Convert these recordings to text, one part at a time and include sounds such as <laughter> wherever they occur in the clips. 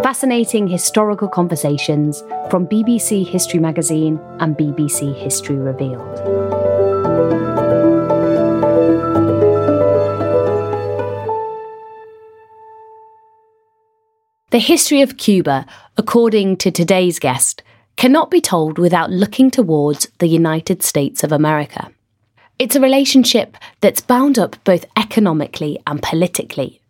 Fascinating historical conversations from BBC History Magazine and BBC History Revealed. The history of Cuba, according to today's guest, cannot be told without looking towards the United States of America. It's a relationship that's bound up both economically and politically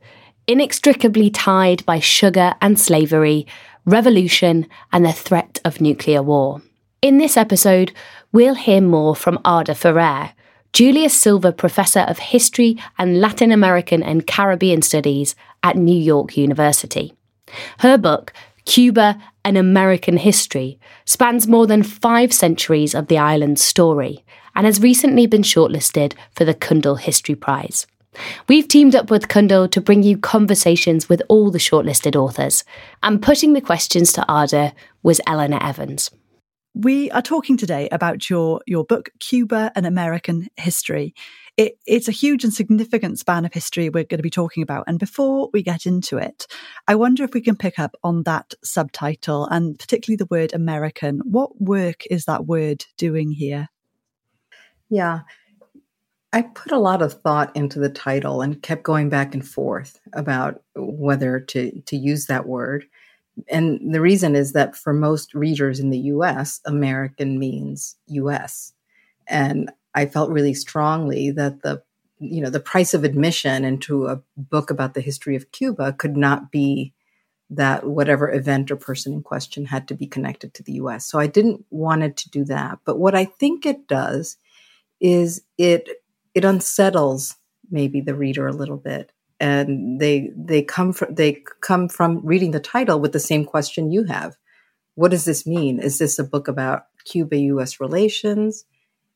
inextricably tied by sugar and slavery, revolution, and the threat of nuclear war. In this episode, we'll hear more from Ada Ferrer, Julius Silver Professor of History and Latin American and Caribbean Studies at New York University. Her book, Cuba An American History, spans more than five centuries of the island's story and has recently been shortlisted for the Cundill History Prize. We've teamed up with Cundill to bring you conversations with all the shortlisted authors, and putting the questions to Ada was Elinor Evans. We are talking today about your, your book, Cuba and American History. It, it's a huge and significant span of history we're going to be talking about. And before we get into it, I wonder if we can pick up on that subtitle and particularly the word American. What work is that word doing here? Yeah, I put a lot of thought into the title and kept going back and forth about whether to, to use that word. And the reason is that for most readers in the US, American means US. And I felt really strongly that the you know the price of admission into a book about the history of Cuba could not be that whatever event or person in question had to be connected to the US. So I didn't want it to do that. But what I think it does is it it unsettles maybe the reader a little bit. And they they come from they come from reading the title with the same question you have. What does this mean? Is this a book about cuba us relations?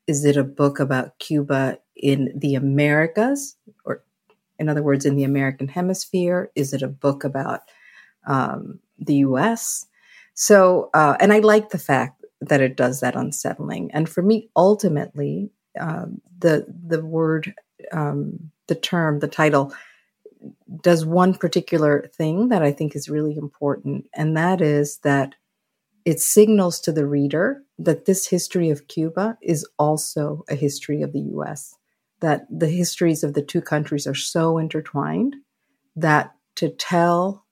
Is it a book about cuba in the americas? Or in other words in the american hemisphere? Is it a book about um, the us so uh, and i like the fact that it does that unsettling. And for me ultimately um, the the word, um, the term, the title does one particular thing that I think is really important, and that is that it signals to the reader that this history of Cuba is also a history of the U.S. That the histories of the two countries are so intertwined that to tell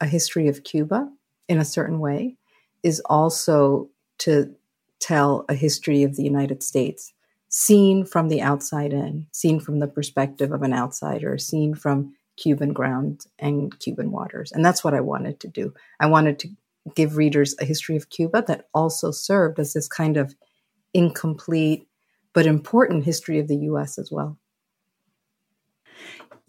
a history of Cuba in a certain way is also to tell a history of the United States seen from the outside in, seen from the perspective of an outsider, seen from Cuban ground and Cuban waters. And that's what I wanted to do. I wanted to give readers a history of Cuba that also served as this kind of incomplete, but important history of the US as well.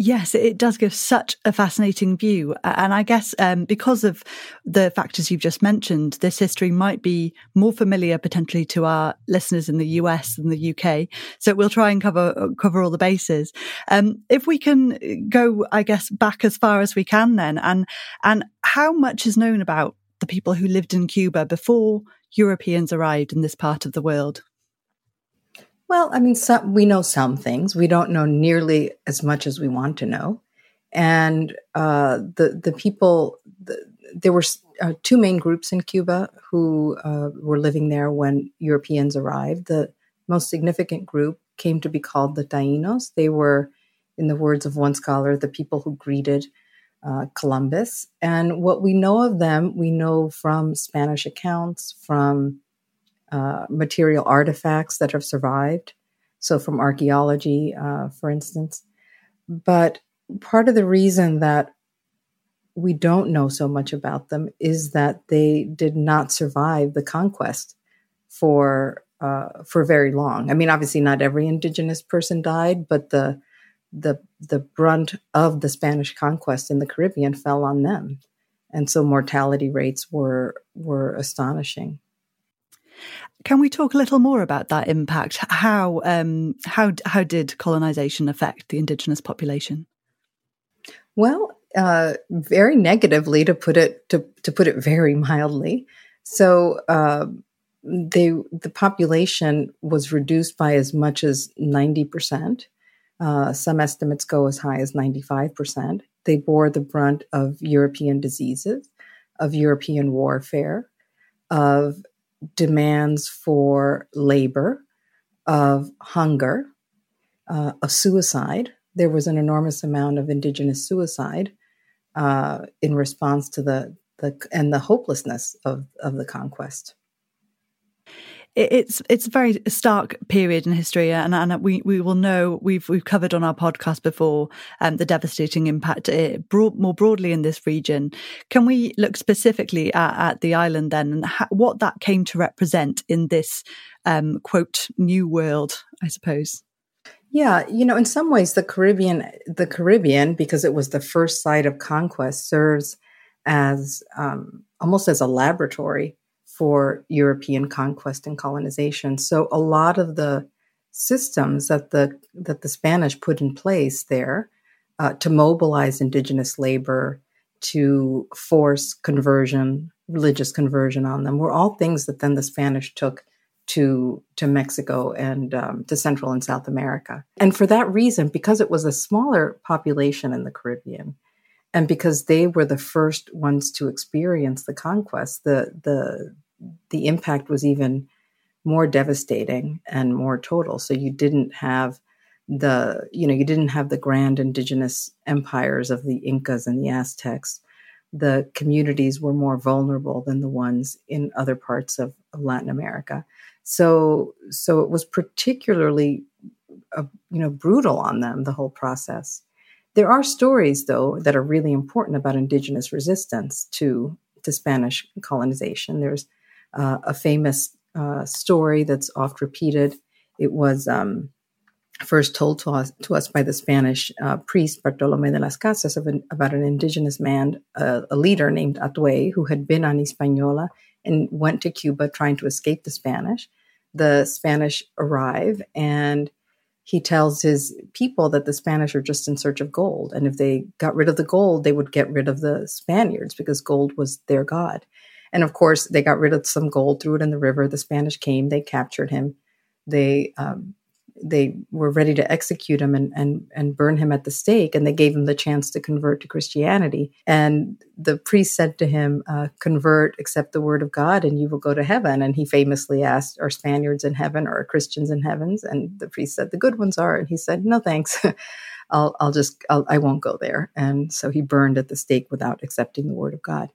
Yes, it does give such a fascinating view. And I guess um, because of the factors you've just mentioned, this history might be more familiar potentially to our listeners in the US than the UK. So we'll try and cover cover all the bases. Um, if we can go, I guess, back as far as we can then, and and how much is known about the people who lived in Cuba before Europeans arrived in this part of the world? Well, I mean, some, we know some things. We don't know nearly as much as we want to know. And uh, the the people, the, there were uh, two main groups in Cuba who uh, were living there when Europeans arrived. The most significant group came to be called the Tainos. They were, in the words of one scholar, the people who greeted uh, Columbus. And what we know of them, we know from Spanish accounts, from uh, material artifacts that have survived. So, from archaeology, uh, for instance. But part of the reason that we don't know so much about them is that they did not survive the conquest for uh, for very long. I mean, obviously, not every indigenous person died, but the the the brunt of the Spanish conquest in the Caribbean fell on them, and so mortality rates were were astonishing. Can we talk a little more about that impact? How um, how how did colonization affect the indigenous population? Well, uh, very negatively, to put it to to put it very mildly. So uh, they the population was reduced by as much as ninety percent. Uh, some estimates go as high as ninety five percent. They bore the brunt of European diseases, of European warfare, of demands for labor, of hunger, uh, of suicide. There was an enormous amount of indigenous suicide uh, in response to the, the and the hopelessness of, of the conquest it's it's a very stark period in history, and, and we, we will know we've we've covered on our podcast before um, the devastating impact it broad, more broadly in this region. Can we look specifically at, at the island then, and ha- what that came to represent in this um, quote new world, I suppose? Yeah, you know, in some ways, the Caribbean, the Caribbean, because it was the first site of conquest, serves as um, almost as a laboratory for European conquest and colonization. So a lot of the systems that the that the Spanish put in place there uh, to mobilize indigenous labor, to force conversion, religious conversion on them, were all things that then the Spanish took to to Mexico and um, to Central and South America. And for that reason, because it was a smaller population in the Caribbean, and because they were the first ones to experience the conquest, the the the impact was even more devastating and more total. So you didn't have the, you know, you didn't have the grand indigenous empires of the Incas and the Aztecs. The communities were more vulnerable than the ones in other parts of, Latin America. So, so it was particularly, uh, you know, brutal on them the whole process. There are stories, though, that are really important about indigenous resistance to to Spanish colonization. There's uh, a famous uh, story that's oft repeated. It was um, first told to us, to us by the Spanish uh, priest Bartolome de las Casas an, about an indigenous man, a leader named Hatuey, who had been on Hispaniola and went to Cuba trying to escape the Spanish. The Spanish arrive and he tells his people that the Spanish are just in search of gold. And if they got rid of the gold, they would get rid of the Spaniards because gold was their god. And of course, they got rid of some gold, threw it in the river. The Spanish came, they captured him. They um, they were ready to execute him and, and and burn him at the stake, and they gave him the chance to convert to Christianity. And the priest said to him, uh, "Convert, accept the word of God, and you will go to heaven." And he famously asked, "Are Spaniards in heaven or are Christians in heavens?" And the priest said, "The good ones are." And he said, "No, thanks." <laughs> I'll, I'll just, I'll, I won't go there. And so he burned at the stake without accepting the word of God.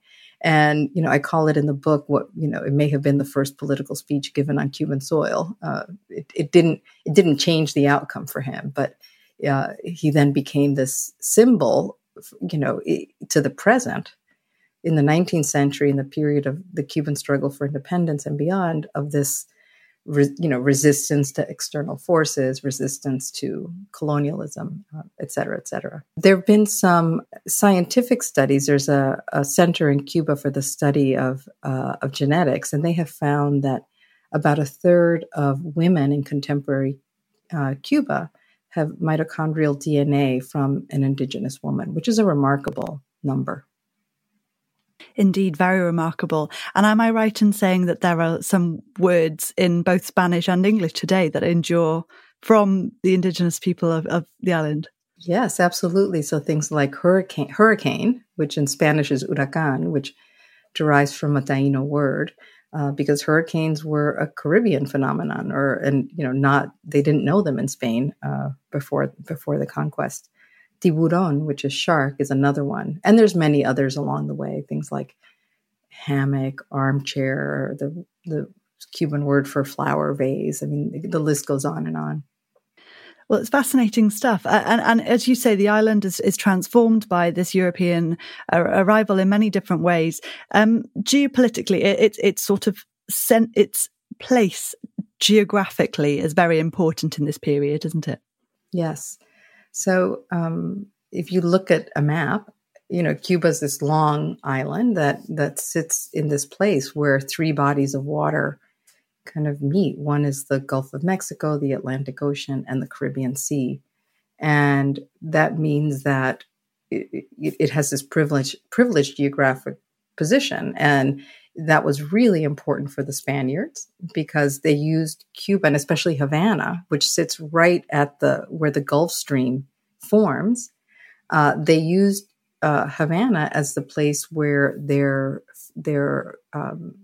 And, you know, I call it in the book what, you know, it may have been the first political speech given on Cuban soil. Uh, it, it, didn't, it didn't change the outcome for him, but uh, he then became this symbol, you know, to the present in the 19th century, in the period of the Cuban struggle for independence and beyond, of this re, you know, resistance to external forces, resistance to colonialism, uh, et cetera, et cetera. There have been some scientific studies. There's a, a center in Cuba for the study of, uh, of genetics, and they have found that about a third of women in contemporary uh, Cuba have mitochondrial DNA from an indigenous woman, which is a remarkable number. Indeed, very remarkable. And am I right in saying that there are some words in both Spanish and English today that endure from the indigenous people of, of the island? Yes, absolutely. So things like hurricane, hurricane, which in Spanish is huracán, which derives from a Taino word, uh, because hurricanes were a Caribbean phenomenon, or and you know not they didn't know them in Spain uh, before before the conquest tiburon, which is shark, is another one. And there's many others along the way, things like hammock, armchair, the, the Cuban word for flower vase. I mean, the list goes on and on. Well, it's fascinating stuff. And, and, as you say, the island is, is transformed by this European uh, arrival in many different ways. Um, geopolitically, it, it, it's sort of sent its place geographically is very important in this period, isn't it? Yes. So um, if you look at a map, you know Cuba's this long island that that sits in this place where three bodies of water kind of meet. One is the Gulf of Mexico, the Atlantic Ocean, and the Caribbean Sea, and that means that it, it has this privileged privileged geographic position and that was really important for the Spaniards because they used Cuba and especially Havana, which sits right at the where the Gulf Stream forms. Uh, they used uh, Havana as the place where their their um,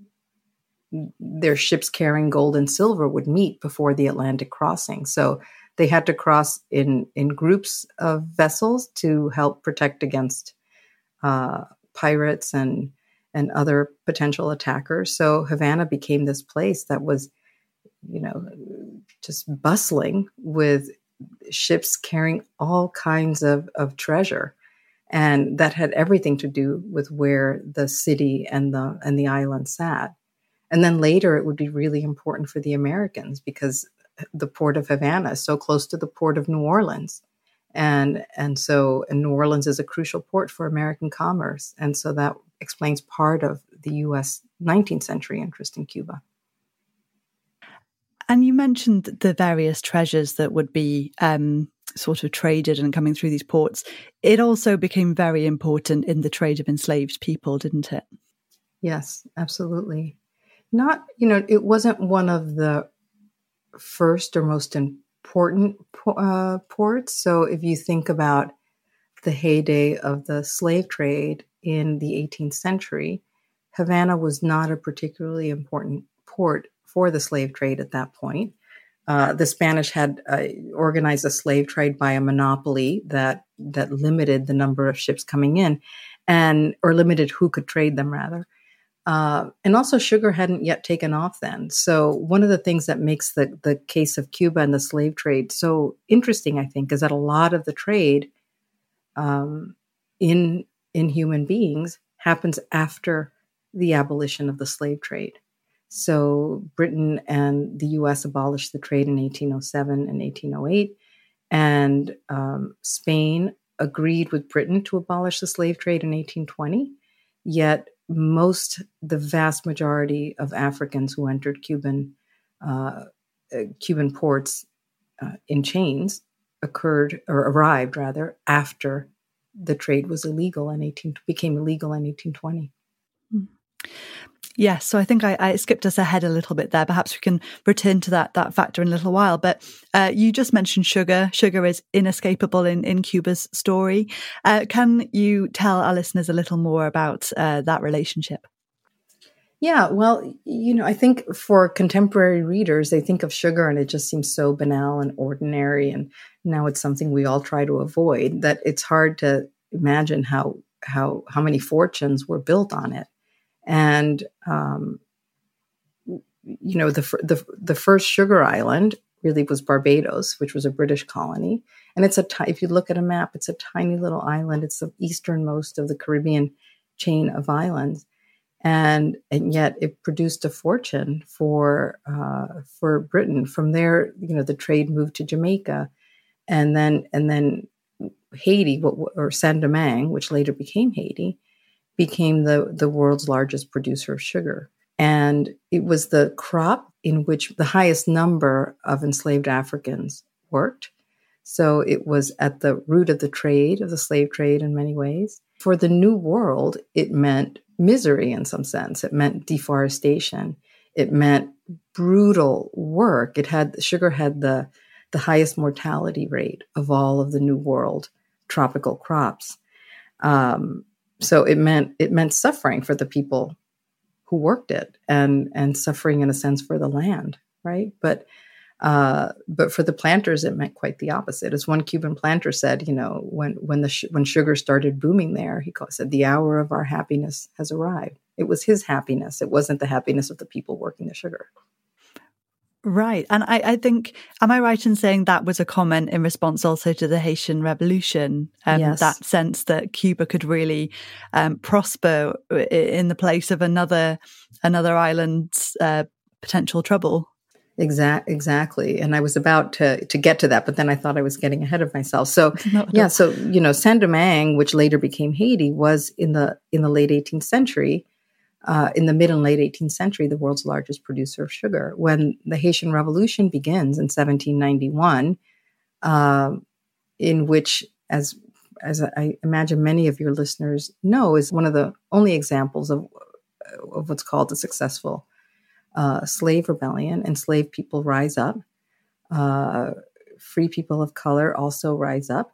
their ships carrying gold and silver would meet before the Atlantic crossing. So they had to cross in in groups of vessels to help protect against uh, pirates and and other potential attackers. So Havana became this place that was, you know, just bustling with ships carrying all kinds of, of treasure. And that had everything to do with where the city and the and the island sat. And then later it would be really important for the Americans because the port of Havana is so close to the port of New Orleans. And and so and New Orleans is a crucial port for American commerce. And so that explains part of the US 19th century interest in Cuba. And you mentioned the various treasures that would be um, sort of traded and coming through these ports. It also became very important in the trade of enslaved people, didn't it? Yes, absolutely. Not, you know, it wasn't one of the first or most important uh, ports. So if you think about the heyday of the slave trade in the 18th century, Havana was not a particularly important port for the slave trade at that point. Uh, the Spanish had uh, organized a slave trade by a monopoly that that limited the number of ships coming in, and or limited who could trade them rather. Uh, and also, sugar hadn't yet taken off then. So, one of the things that makes the the case of Cuba and the slave trade so interesting, I think, is that a lot of the trade um, in in human beings happens after the abolition of the slave trade. So Britain and the US abolished the trade in 1807 and 1808. And um, Spain agreed with Britain to abolish the slave trade in 1820. Yet, most, the vast majority of Africans who entered Cuban, uh, Cuban ports uh, in chains occurred or arrived rather after the trade was illegal in 18 became illegal in 1820. Yes, so I think I, I, skipped us ahead a little bit there. Perhaps we can return to that that factor in a little while. But uh, you just mentioned sugar. Sugar is inescapable in in Cuba's story. Uh, can you tell our listeners a little more about uh, that relationship? Yeah, well, you know, I think for contemporary readers, they think of sugar and it just seems so banal and ordinary, and now it's something we all try to avoid. That it's hard to imagine how how how many fortunes were built on it and um, you know the, the the first sugar island really was Barbados, which was a British colony, and it's a t- if you look at a map, it's a tiny little island. It's the easternmost of the Caribbean chain of islands, and and yet it produced a fortune for uh, for Britain. From there, you know, the trade moved to Jamaica, and then and then Haiti, or Saint Domingue, which later became Haiti, became the the world's largest producer of sugar. And it was the crop in which the highest number of enslaved Africans worked. So it was at the root of the trade, of the slave trade in many ways. For the New World, it meant misery in some sense. It meant deforestation. It meant brutal work. It had sugar had the the highest mortality rate of all of the New World tropical crops. Um, so it meant it meant suffering for the people who worked it, and and suffering in a sense for the land, right? But uh, but for the planters, it meant quite the opposite. As one Cuban planter said, you know, when when the sh- when sugar started booming there, he said, "The hour of our happiness has arrived." It was his happiness; it wasn't the happiness of the people working the sugar. Right, and I, I think, am I right in saying that was a comment in response also to the Haitian Revolution? Um, yes. That sense that Cuba could really um, prosper in the place of another another island's uh, potential trouble. Exact, exactly. And I was about to to get to that, but then I thought I was getting ahead of myself. So <laughs> yeah, so you know, Saint Domingue, which later became Haiti, was in the in the late 18th century, uh, in the mid and late 18th century, the world's largest producer of sugar. When the Haitian Revolution begins in 1791, uh, in which, as as I imagine many of your listeners know, is one of the only examples of of what's called a successful uh, slave rebellion, enslaved people rise up. Uh, free people of color also rise up.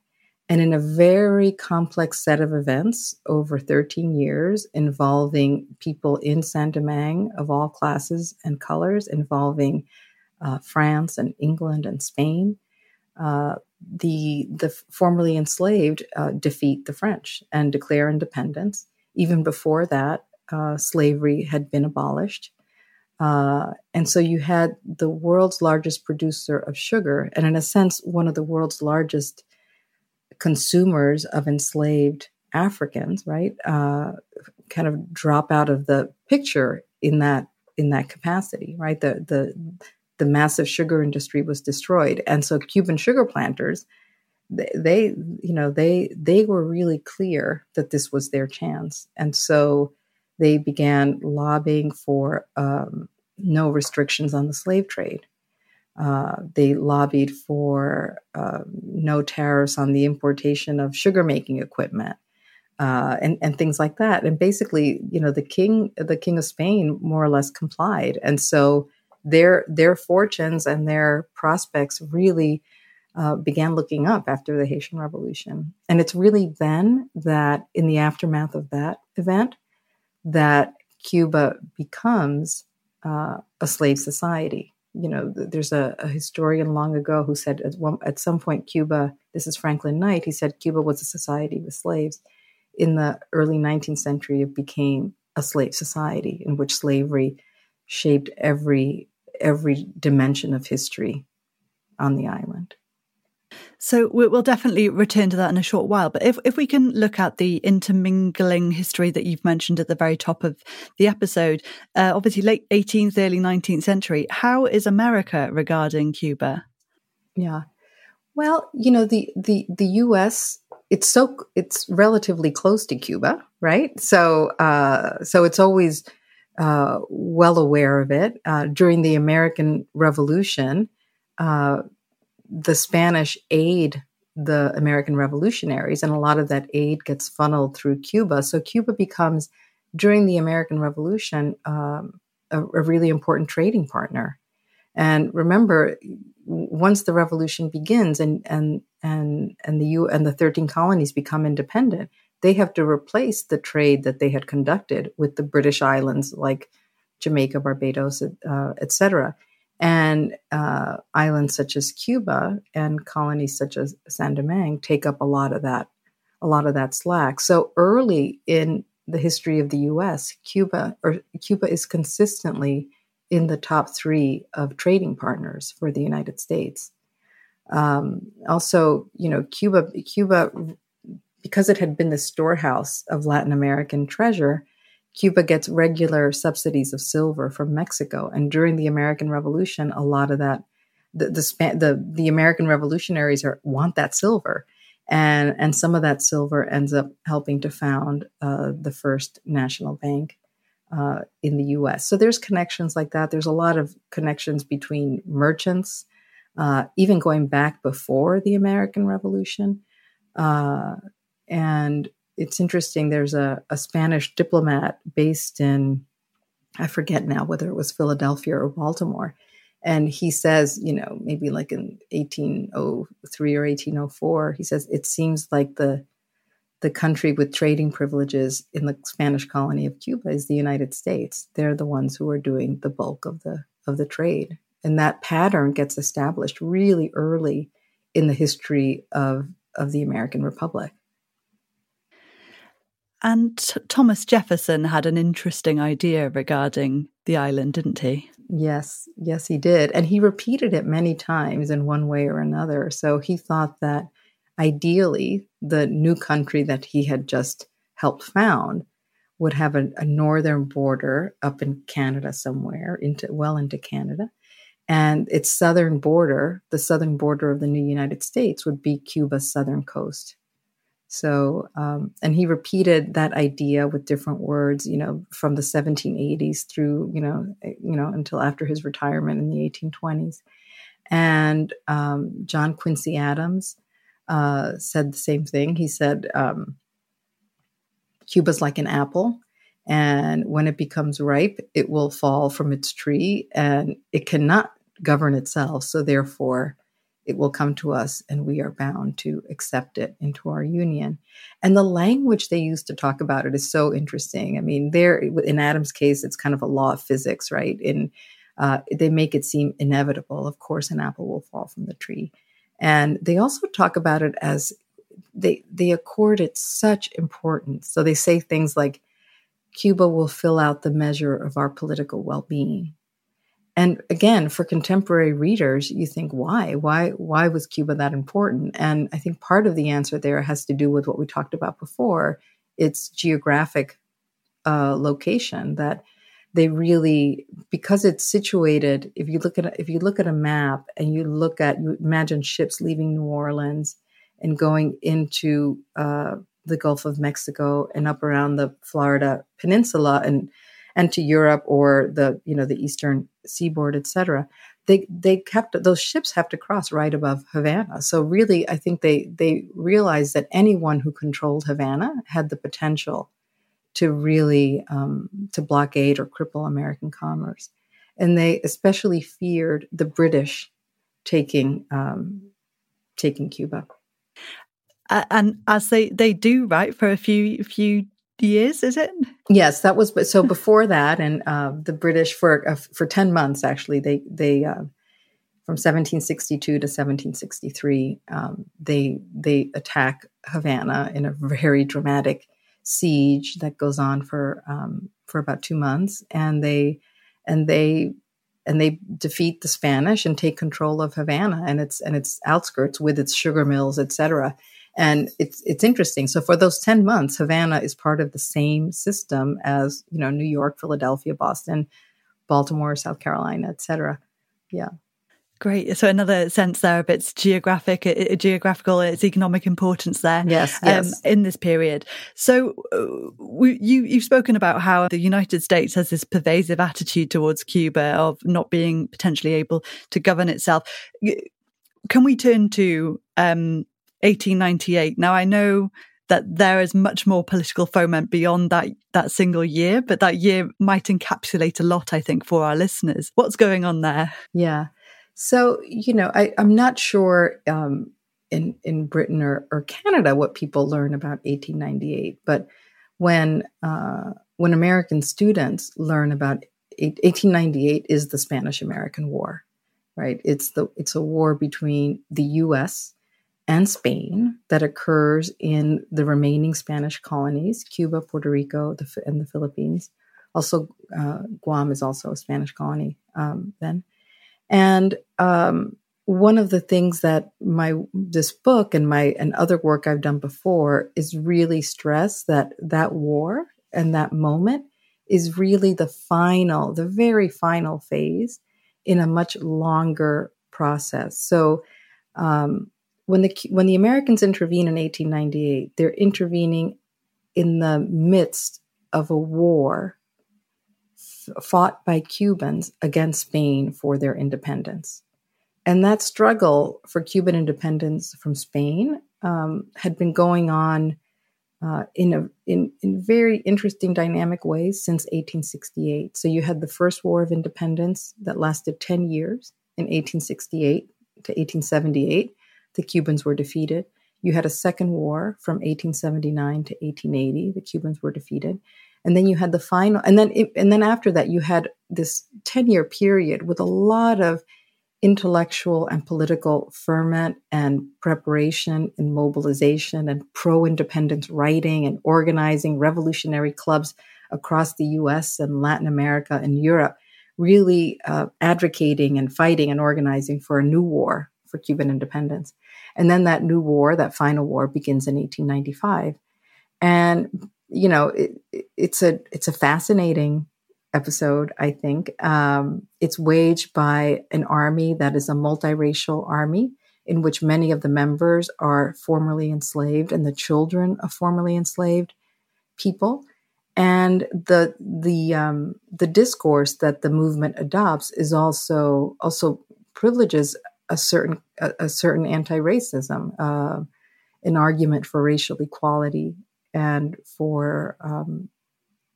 And in a very complex set of events over 13 years involving people in Saint Domingue of all classes and colors, involving uh, France and England and Spain, uh, the, the formerly enslaved uh, defeat the French and declare independence. Even before that, uh, slavery had been abolished. Uh, and so you had the world's largest producer of sugar, and in a sense, one of the world's largest consumers of enslaved Africans, right, uh, kind of drop out of the picture in that in that capacity, right? The the the massive sugar industry was destroyed, and so Cuban sugar planters, they, they you know they they were really clear that this was their chance, and so they began lobbying for um, no restrictions on the slave trade. Uh, they lobbied for uh, no tariffs on the importation of sugar making equipment uh, and, and things like that. And basically, you know, the king, the king of Spain, more or less complied, and so their their fortunes and their prospects really uh, began looking up after the Haitian Revolution. And it's really then that, in the aftermath of that event, that Cuba becomes uh, a slave society. You know, there's a, a, historian long ago who said at, one, at some point Cuba, this is Franklin Knight, he said Cuba was a society with slaves. In the early 19th century, it became a slave society in which slavery shaped every every dimension of history on the island. So we'll definitely return to that in a short while. But if, if we can look at the intermingling history that you've mentioned at the very top of the episode, uh, obviously late 18th, early 19th century, how is America regarding Cuba? Yeah. Well, you know, the, the, the U.S., it's so, it's relatively close to Cuba, right? So, uh, so it's always, uh, well aware of it. Uh, during the American Revolution, uh, the Spanish aid the American revolutionaries, and a lot of that aid gets funneled through Cuba. So Cuba becomes, during the American Revolution, um, a, a, really important trading partner. And remember, once the revolution begins and and and and the U and the thirteen colonies become independent, they have to replace the trade that they had conducted with the British islands like Jamaica, Barbados, uh, etc and uh, islands such as Cuba and colonies such as San Domingue take up a lot of that, a lot of that slack. So early in the history of the U.S., Cuba or Cuba is consistently in the top three of trading partners for the United States. Um, also, you know, Cuba, Cuba, because it had been the storehouse of Latin American treasure, Cuba gets regular subsidies of silver from Mexico, and during the American Revolution, a lot of that the the the, the American revolutionaries are, want that silver, and and some of that silver ends up helping to found uh, the first national bank uh, in the U.S. So there's connections like that. There's a lot of connections between merchants, uh, even going back before the American Revolution, uh, and it's interesting. There's a, a Spanish diplomat based in I forget now whether it was Philadelphia or Baltimore and he says, you know, maybe like in 1803 or 1804, he says it seems like the the country with trading privileges in the Spanish colony of Cuba is the United States. They're the ones who are doing the bulk of the of the trade. And that pattern gets established really early in the history of, of the American Republic. And Thomas Jefferson had an interesting idea regarding the island, didn't he? Yes, yes, he did. And he repeated it many times in one way or another. So he thought that ideally, the new country that he had just helped found would have a, a northern border up in Canada somewhere, into well into Canada. And its southern border, the southern border of the new United States, would be Cuba's southern coast. So, um, and he repeated that idea with different words, you know, from the 1780s through, you know, eh, you know, until after his retirement in the 1820s. And um, John Quincy Adams uh, said the same thing. He said, um, Cuba's like an apple. And when it becomes ripe, it will fall from its tree and it cannot govern itself. So, therefore, it will come to us and we are bound to accept it into our union. And the language they use to talk about it is so interesting. I mean, there in Adam's case, it's kind of a law of physics, right? In uh, they make it seem inevitable. Of course, an apple will fall from the tree, and they also talk about it as they they accord it such importance. So they say things like, "Cuba will fill out the measure of our political well-being." And again, for contemporary readers, you think, why? Why why was Cuba that important? And I think part of the answer there has to do with what we talked about before, its geographic uh, location that they really because it's situated if you look at if you look at a map and you look at you imagine ships leaving new orleans and going into uh, the gulf of mexico and up around the florida peninsula and and to Europe or the you know the eastern seaboard, etc. They they kept those ships have to cross right above Havana. So really, I think they they realized that anyone who controlled Havana had the potential to really um, to blockade or cripple American commerce, and they especially feared the British taking um, taking Cuba. And as they they do right for a few few years, is it? Yes, that was. So before that, and uh, the British for uh, for ten months actually, they they uh, from 1762 to 1763, um, they they attack Havana in a very dramatic siege that goes on for um, for about two months, and they and they and they defeat the Spanish and take control of Havana and its and its outskirts with its sugar mills, etc. And it's it's interesting. So for those 10 months, Havana is part of the same system as, you know, New York, Philadelphia, Boston, Baltimore, South Carolina, etc. Yeah. Great. So another sense there of its geographic, uh, geographical, its economic importance there. Yes, um, yes. in this period. So uh, we, you you've spoken about how the United States has this pervasive attitude towards Cuba of not being potentially able to govern itself. Can we turn to um, 1898. Now I know that there is much more political foment beyond that that single year, but that year might encapsulate a lot, I think, for our listeners. What's going on there? Yeah. So, you know, I, am not sure um, in, in Britain or, or Canada what people learn about 1898, but when uh, when American students learn about 1898 is the Spanish American War, right? It's the it's a war between the U.S and Spain that occurs in the remaining Spanish colonies, Cuba, Puerto Rico, the, and the Philippines. Also, uh, Guam is also a Spanish colony um, then. And um, one of the things that my this book and my and other work I've done before is really stress that that war and that moment is really the final, the very final phase in a much longer process. So, um, when the when the Americans intervene in 1898, they're intervening in the midst of a war fought by Cubans against Spain for their independence. And that struggle for Cuban independence from Spain um, had been going on uh, in, a, in, in very interesting dynamic ways since 1868. So you had the First War of Independence that lasted 10 years in 1868 to 1878. The Cubans were defeated. You had a second war from 1879 to 1880. The Cubans were defeated. And then you had the final, and then, and then after that, you had this 10 year period with a lot of intellectual and political ferment and preparation and mobilization and pro independence writing and organizing revolutionary clubs across the US and Latin America and Europe, really uh, advocating and fighting and organizing for a new war for Cuban independence. And then that new war, that final war, begins in 1895. And you know, it, it's a it's a fascinating episode, I think. Um, it's waged by an army that is a multiracial army in which many of the members are formerly enslaved and the children of formerly enslaved people. And the the um, the discourse that the movement adopts is also also privileges a certain a, a certain anti-racism, uh, an argument for racial equality and for um,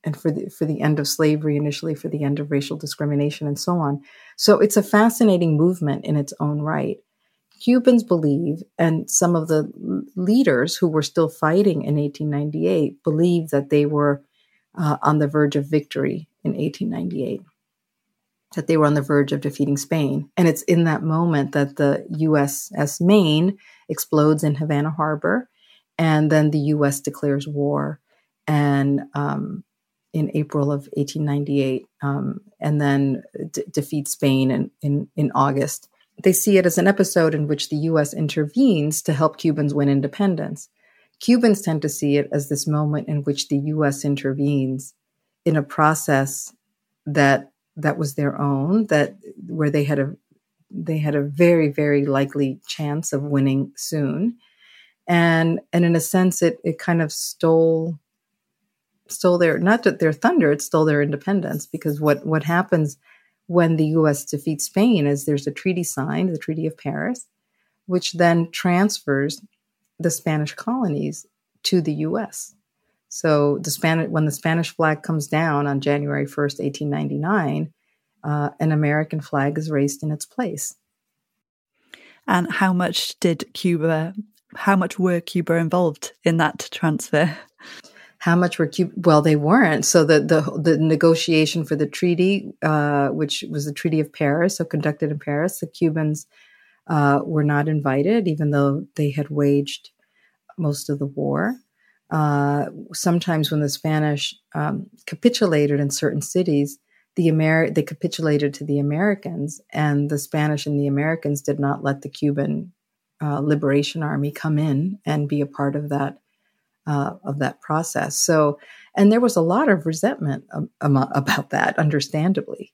and for the for the end of slavery initially for the end of racial discrimination and so on. So it's a fascinating movement in its own right. Cubans believe and some of the leaders who were still fighting in 1898 believed that they were uh, on the verge of victory in 1898 that they were on the verge of defeating spain and it's in that moment that the uss maine explodes in havana harbor and then the us declares war and um, in April of 1898, um, and then d- defeat Spain in, in, in August. They see it as an episode in which the U.S. intervenes to help Cubans win independence. Cubans tend to see it as this moment in which the U.S. intervenes in a process that that was their own, that where they had a they had a very very likely chance of winning soon, and and in a sense it it kind of stole stole their not that their thunder, it stole their independence because what what happens when the U.S. defeats Spain is there's a treaty signed, the Treaty of Paris, which then transfers the Spanish colonies to the U.S. So the Spanish when the Spanish flag comes down on January 1st, 1899, uh, an American flag is raised in its place. And how much did Cuba? How much were Cuba involved in that transfer? how much were Cuba? Well, they weren't. So the the, the negotiation for the treaty, uh, which was the Treaty of Paris, so conducted in Paris, the Cubans uh, were not invited, even though they had waged most of the war. Uh, sometimes, when the Spanish um, capitulated in certain cities, the Amer- they capitulated to the Americans, and the Spanish and the Americans did not let the Cuban uh, Liberation Army come in and be a part of that uh, of that process. So, and there was a lot of resentment um, about that, understandably.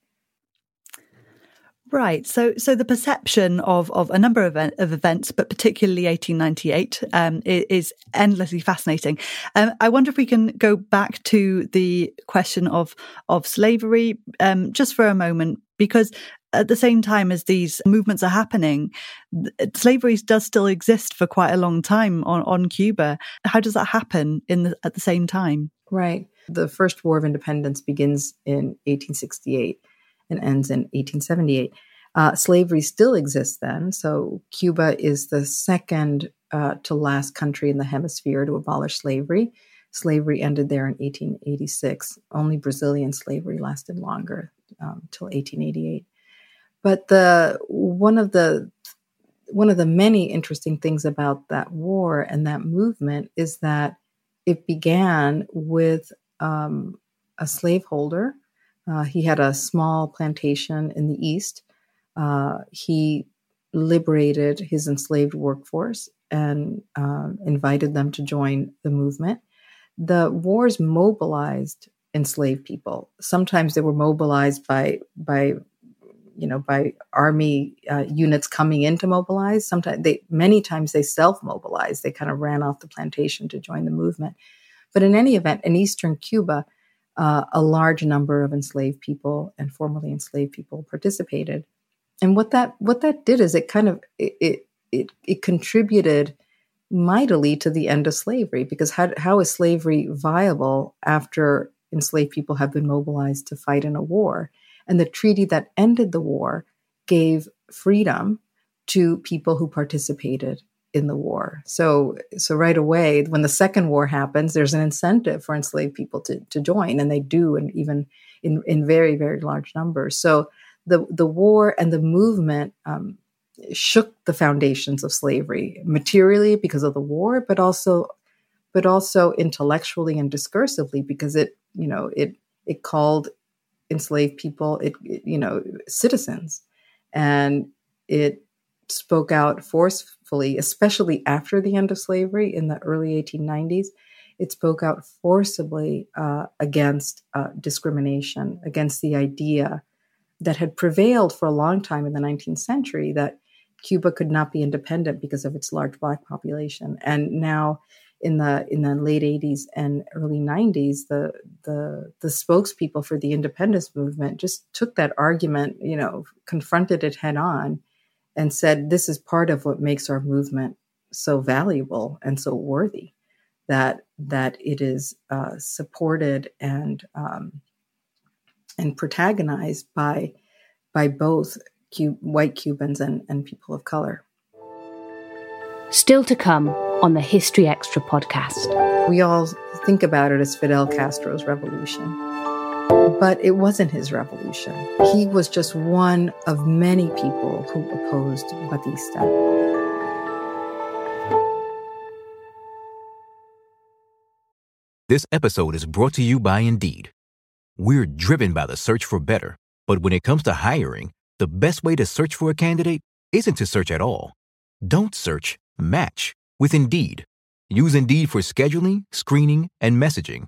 Right. So, so the perception of, of a number of, of events, but particularly 1898, um, is, endlessly fascinating. Um, I wonder if we can go back to the question of of slavery um, just for a moment, because at the same time as these movements are happening, slavery does still exist for quite a long time on, on Cuba. How does that happen in the, at the same time? Right. The first War of Independence begins in 1868 and ends in 1878. Uh, slavery still exists then. So Cuba is the second uh, to last country in the hemisphere to abolish slavery. Slavery ended there in 1886. Only Brazilian slavery lasted longer um, 1888. But the one of the one of the many interesting things about that war and that movement is that it began with um, a slaveholder. Uh, he had a small plantation in the east. Uh, he liberated his enslaved workforce and uh, invited them to join the movement. The wars mobilized enslaved people. Sometimes they were mobilized by by you know by army uh, units coming in to mobilize. Sometimes they many times they self mobilized. They kind of ran off the plantation to join the movement. But in any event, in eastern Cuba, uh, a large number of enslaved people and formerly enslaved people participated. And what that what that did is it kind of it it it, contributed mightily to the end of slavery because how, how is slavery viable after enslaved people have been mobilized to fight in a war? And the treaty that ended the war gave freedom to people who participated in the war. So so right away, when the second war happens, there's an incentive for enslaved people to, to join, and they do, and even in, in very, very large numbers. So the the war and the movement um, shook the foundations of slavery materially because of the war, but also but also intellectually and discursively because it you know it it called enslaved people it, it you know citizens and it spoke out forcefully especially after the end of slavery in the early 1890s it spoke out forcibly uh, against uh, discrimination against the idea that had prevailed for a long time in the 19th century that Cuba could not be independent because of its large black population. And now in the in the late 80s and early 90s the the the spokespeople for the independence movement just took that argument you know confronted it head on and said this is part of what makes our movement so valuable and so worthy that that it is uh, supported and um, and protagonized by by both white Cubans and, and people of color. Still to come on the History Extra podcast. We all think about it as Fidel Castro's revolution, but it wasn't his revolution. He was just one of many people who opposed Batista. This episode is brought to you by Indeed. We're driven by the search for better, but when it comes to hiring, the best way to search for a candidate isn't to search at all. Don't search, match with Indeed. Use Indeed for scheduling, screening, and messaging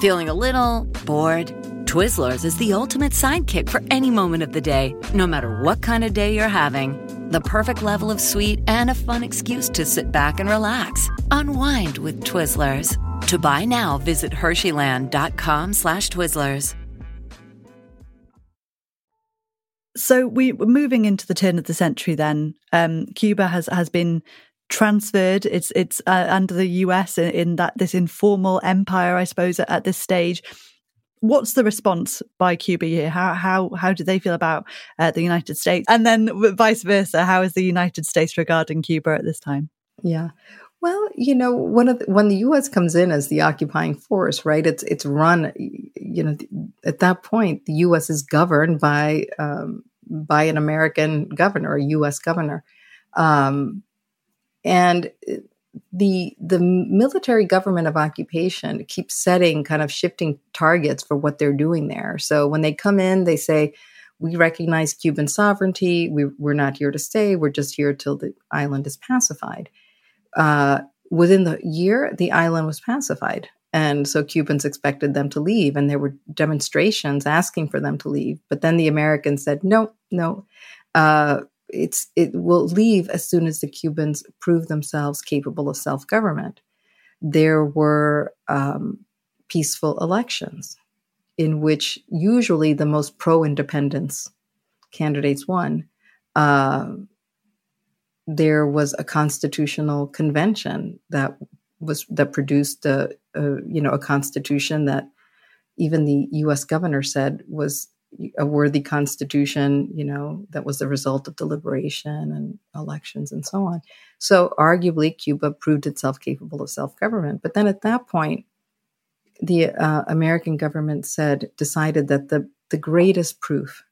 feeling a little bored. Twizzlers is the ultimate sidekick for any moment of the day, no matter what kind of day you're having. The perfect level of sweet and a fun excuse to sit back and relax. Unwind with Twizzlers. To buy now, visit Hersheyland.com slash Twizzlers. So we were moving into the turn of the century. Then um, Cuba has has been transferred. It's it's uh, under the US in, in, that this informal empire, I suppose, at, at, this stage. What's the response by Cuba here? How how how do they feel about uh, the United States? And then vice versa, how is the United States regarding Cuba at this time? Yeah. Well, you know, one of the, when the U.S. comes in as the occupying force, right? It's it's run. You know, at that point, the U.S. is governed by um, by an American governor, a U.S. governor, um, and the the military government of occupation keeps setting kind of shifting targets for what they're doing there. So when they come in, they say. We recognize Cuban sovereignty. We, we're not here to stay. We're just here till the island is pacified uh, within the year, the island was pacified. And so Cubans expected them to leave, and there were demonstrations asking for them to leave. But then the Americans said, no, no, uh, it's, it will leave as soon as the Cubans prove themselves capable of self government. There were um, peaceful elections in which usually the most pro independence candidates won. Uh, there was a constitutional convention that was that produced a, a, you know a constitution that even the U.S. governor said was a worthy constitution, you know, that was the result of deliberation and elections and so on. So arguably, Cuba proved itself capable of self government. But then at that point, the uh, American government said decided that the the greatest proof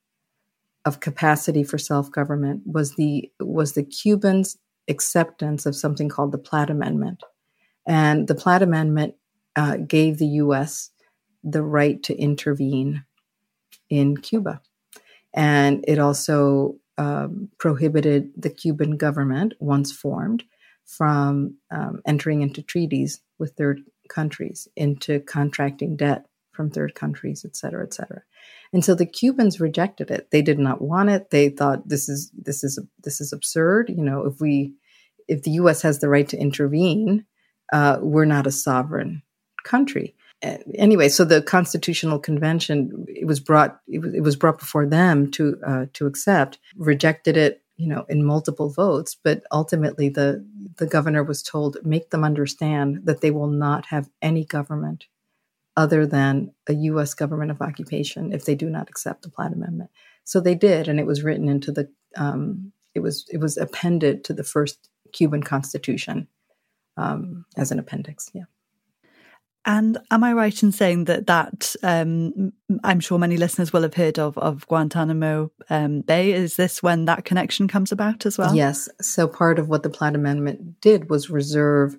of capacity for self government was the was the Cubans' acceptance of something called the Platt Amendment, and the Platt Amendment uh, gave the U.S. the right to intervene in Cuba, and it also um, prohibited the Cuban government, once formed, from um, entering into treaties with third countries, into contracting debt from third countries, et cetera, et cetera. And so the Cubans rejected it. They did not want it. They thought this is this is this is absurd. You know, if we if the U.S. has the right to intervene, uh, we're not a sovereign country. Anyway, so the Constitutional Convention it was brought it was, it was brought before them to uh, to accept, rejected it, you know, in multiple votes. But ultimately, the the governor was told make them understand that they will not have any government other than a U.S. government of occupation if they do not accept the Platt Amendment. So they did, and it was written into the um, it was it was appended to the first Cuban Constitution um, as an appendix. Yeah. And am I right in saying that that um, I'm sure many listeners will have heard of of Guantanamo um, Bay? Is this when that connection comes about as well? Yes. So part of what the Platt Amendment did was reserve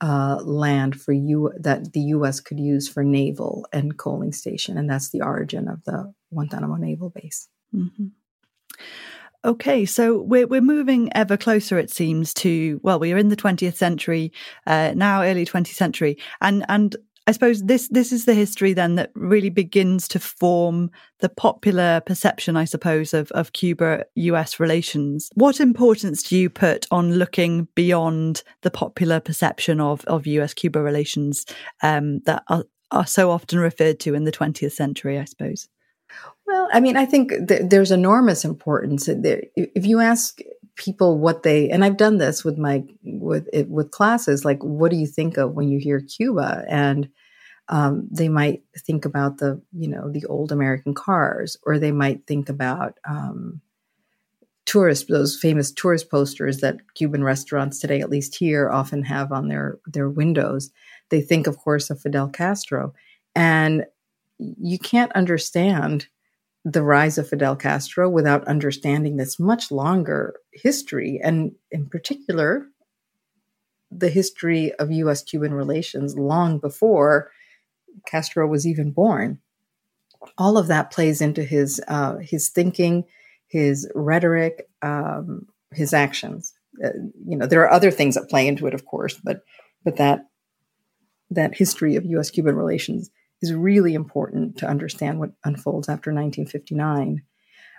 uh, land for you that the U.S. could use for naval and coaling station, and that's the origin of the Guantanamo Naval Base. Mm-hmm. Okay, so we're we're moving ever closer, it seems, to well, we are in the twentieth century uh, now, early twentieth century, and and I suppose this this is the history then that really begins to form the popular perception, I suppose, of of Cuba US relations. What importance do you put on looking beyond the popular perception of of US Cuba relations um, that are, are so often referred to in the 20th century, I suppose? Well, I mean, I think th- there's enormous importance. If you ask people what they, and I've done this with my with with classes, like what do you think of when you hear Cuba? And um, they might think about the you know the old American cars, or they might think about um, those famous tourist posters that Cuban restaurants today, at least here, often have on their their windows. They think, of course, of Fidel Castro, and you can't understand the rise of Fidel Castro without understanding this much longer history, and in particular, the history of U.S. Cuban relations long before Castro was even born. All of that plays into his uh, his thinking, his rhetoric, um, his actions. Uh, you know, there are other things that play into it, of course, but but that that history of U.S.-Cuban relations is really important to understand what unfolds after 1959.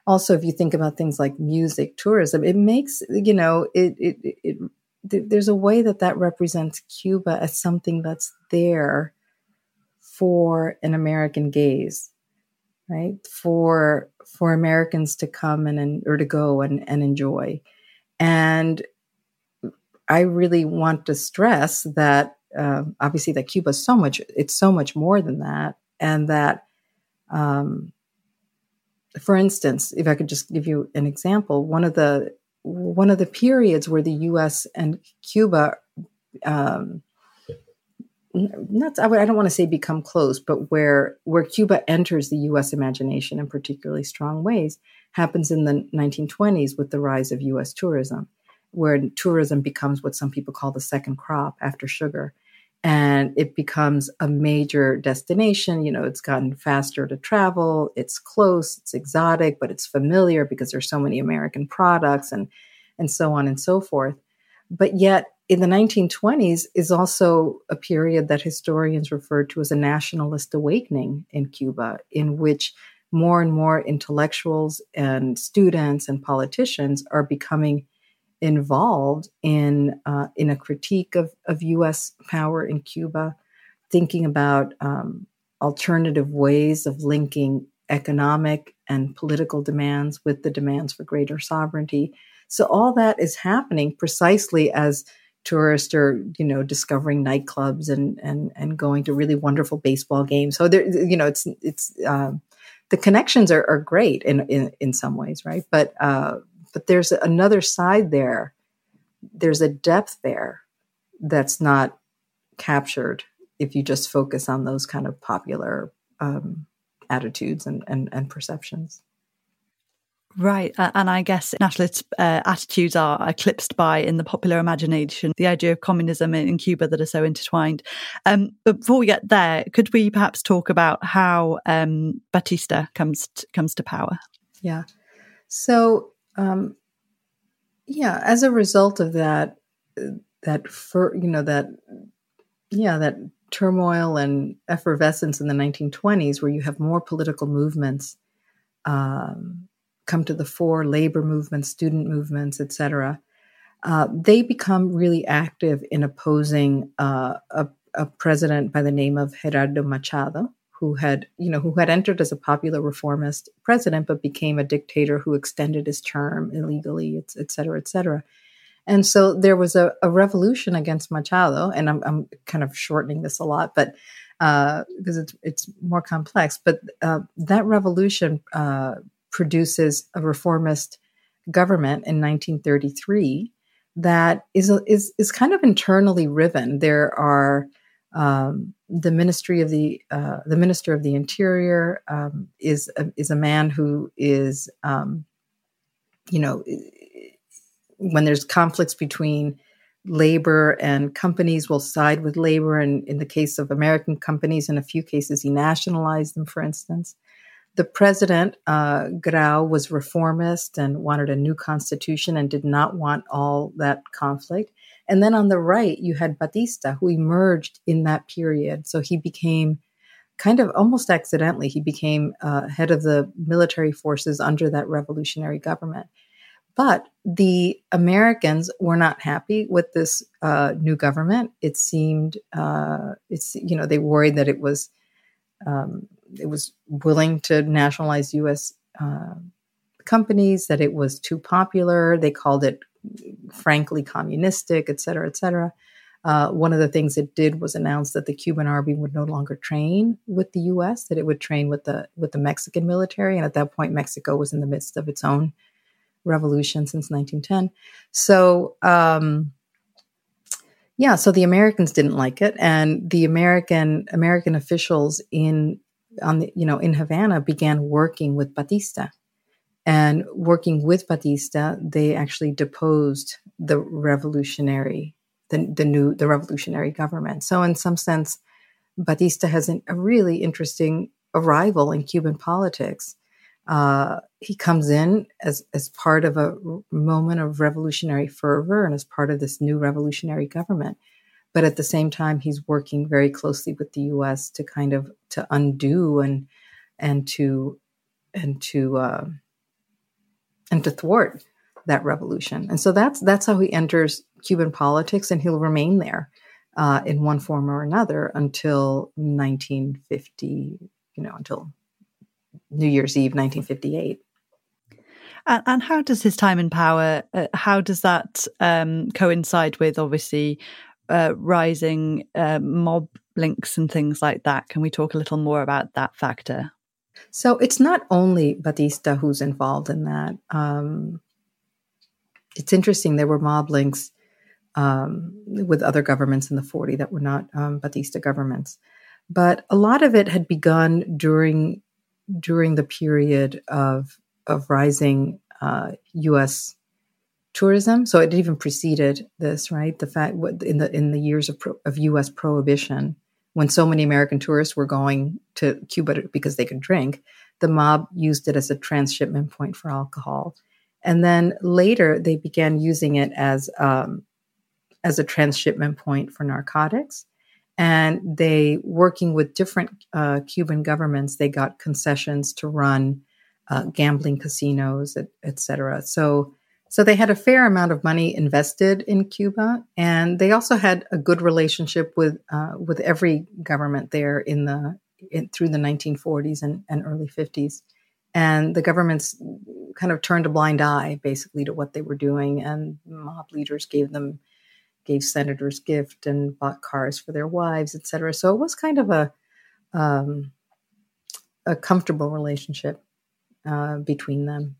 Also, if you think about things like music, tourism, it makes you know it, it, it there's a way that that represents Cuba as something that's there for an American gaze, right? For for Americans to come and, and or to go and, and enjoy. And I really want to stress that uh, obviously that Cuba is so much it's so much more than that, and that um, for instance, if I could just give you an example, one of the one of the periods where the U.S. and Cuba um, not I, I don't want to say become close, but where where Cuba enters the U.S. imagination in particularly strong ways happens in the 1920s with the rise of U.S. tourism, where tourism becomes what some people call the second crop after sugar, and it becomes a major destination. You know, it's gotten faster to travel, it's close, it's exotic, but it's familiar because there's so many American products and and so on and so forth. But yet in the 1920s is also a period that historians refer to as a nationalist awakening in Cuba, in which more and more intellectuals and students and politicians are becoming involved in uh, in a critique of, of U.S. power in Cuba, thinking about um, alternative ways of linking economic and political demands with the demands for greater sovereignty. So all that is happening precisely as tourists are you know discovering nightclubs and and and going to really wonderful baseball games. So there you know it's it's um, the connections are, are great in, in in some ways right? But uh but there's another side there. There's a depth there that's not captured if you just focus on those kind of popular um, attitudes and, and, and perceptions. Right. Uh, and I guess nationalist uh, attitudes are eclipsed by, in the popular imagination, the idea of communism in, Cuba that are so intertwined. Um, but before we get there, could we perhaps talk about how um, Batista comes to, comes to power? Yeah. So, um, yeah, as a result of that, that for you know that, yeah, that turmoil and effervescence in the 1920s, where you have more political movements um, come to the fore, labor movements, student movements, etc. Uh, they become really active in opposing uh, a, a, president by the name of Gerardo Machado, who had, you know, who had entered as a popular reformist president, but became a dictator who extended his term illegally, et, et cetera, et cetera. And so there was a, a revolution against Machado, and I'm, I'm, kind of shortening this a lot, but uh, because it's it's more complex. But uh, that revolution uh, produces a reformist government in 1933 that is is is kind of internally riven. There are um, the Ministry of the uh, the Minister of the Interior um, is a, is a man who is um, you know when there's conflicts between labor and companies will side with labor and in the case of American companies in a few cases he nationalized them for instance the president, uh, Grau, was reformist and wanted a new constitution and did not want all that conflict. And then on the right, you had Batista, who emerged in that period. So he became kind of almost accidentally, he became uh, head of the military forces under that revolutionary government. But the Americans were not happy with this uh, new government. It seemed, uh, it's you know, they worried that it was um, it was willing to nationalize U.S. Uh, companies, that it was too popular. They called it, frankly, communistic, et cetera, et cetera. Uh, one of the things it did was announce that the Cuban army would no longer train with the U.S. That it would train with the with the Mexican military, and at that point, Mexico was in the midst of its own revolution since 1910. So, um, yeah, so the Americans didn't like it, and the American American officials in on the, you know, in Havana began working with Batista. And working with Batista, they actually deposed the revolutionary, the, the new, the revolutionary government. So in some sense, Batista has an, a really interesting arrival in Cuban politics. Uh, he comes in as as part of a moment of revolutionary fervor and as part of this new revolutionary government but at the same time he's working very closely with the US to kind of to undo and and to and to uh, and to thwart that revolution. And so that's that's how he enters Cuban politics, and he'll remain there uh, in one form or another until 1950. You know, until New Year's Eve, 1958. And, and how does his time in power? Uh, how does that um, coincide with obviously uh, rising uh, mob links and things like that. Can we talk a little more about that factor? So it's not only Batista who's involved in that. Um, it's interesting. There were mob links um, with other governments in the 40 that were not um, Batista governments, but a lot of it had begun during during the period of of rising uh, U.S tourism. So it even preceded this, right? The fact in the in the years of of U.S. prohibition, when so many American tourists were going to Cuba because they could drink, the mob used it as a transshipment point for alcohol, and then later they began using it as um, as a transshipment point for narcotics. And they, working with different uh, Cuban governments, they got concessions to run uh, gambling casinos, et, et cetera. So so they had a fair amount of money invested in Cuba, and they also had a good relationship with uh, with every government there in the in, through the 1940s and, and early 50s. And the governments kind of turned a blind eye, basically, to what they were doing, and mob leaders gave them gave senators gift and bought cars for their wives, etc. So it was kind of a um, a comfortable relationship uh, between them.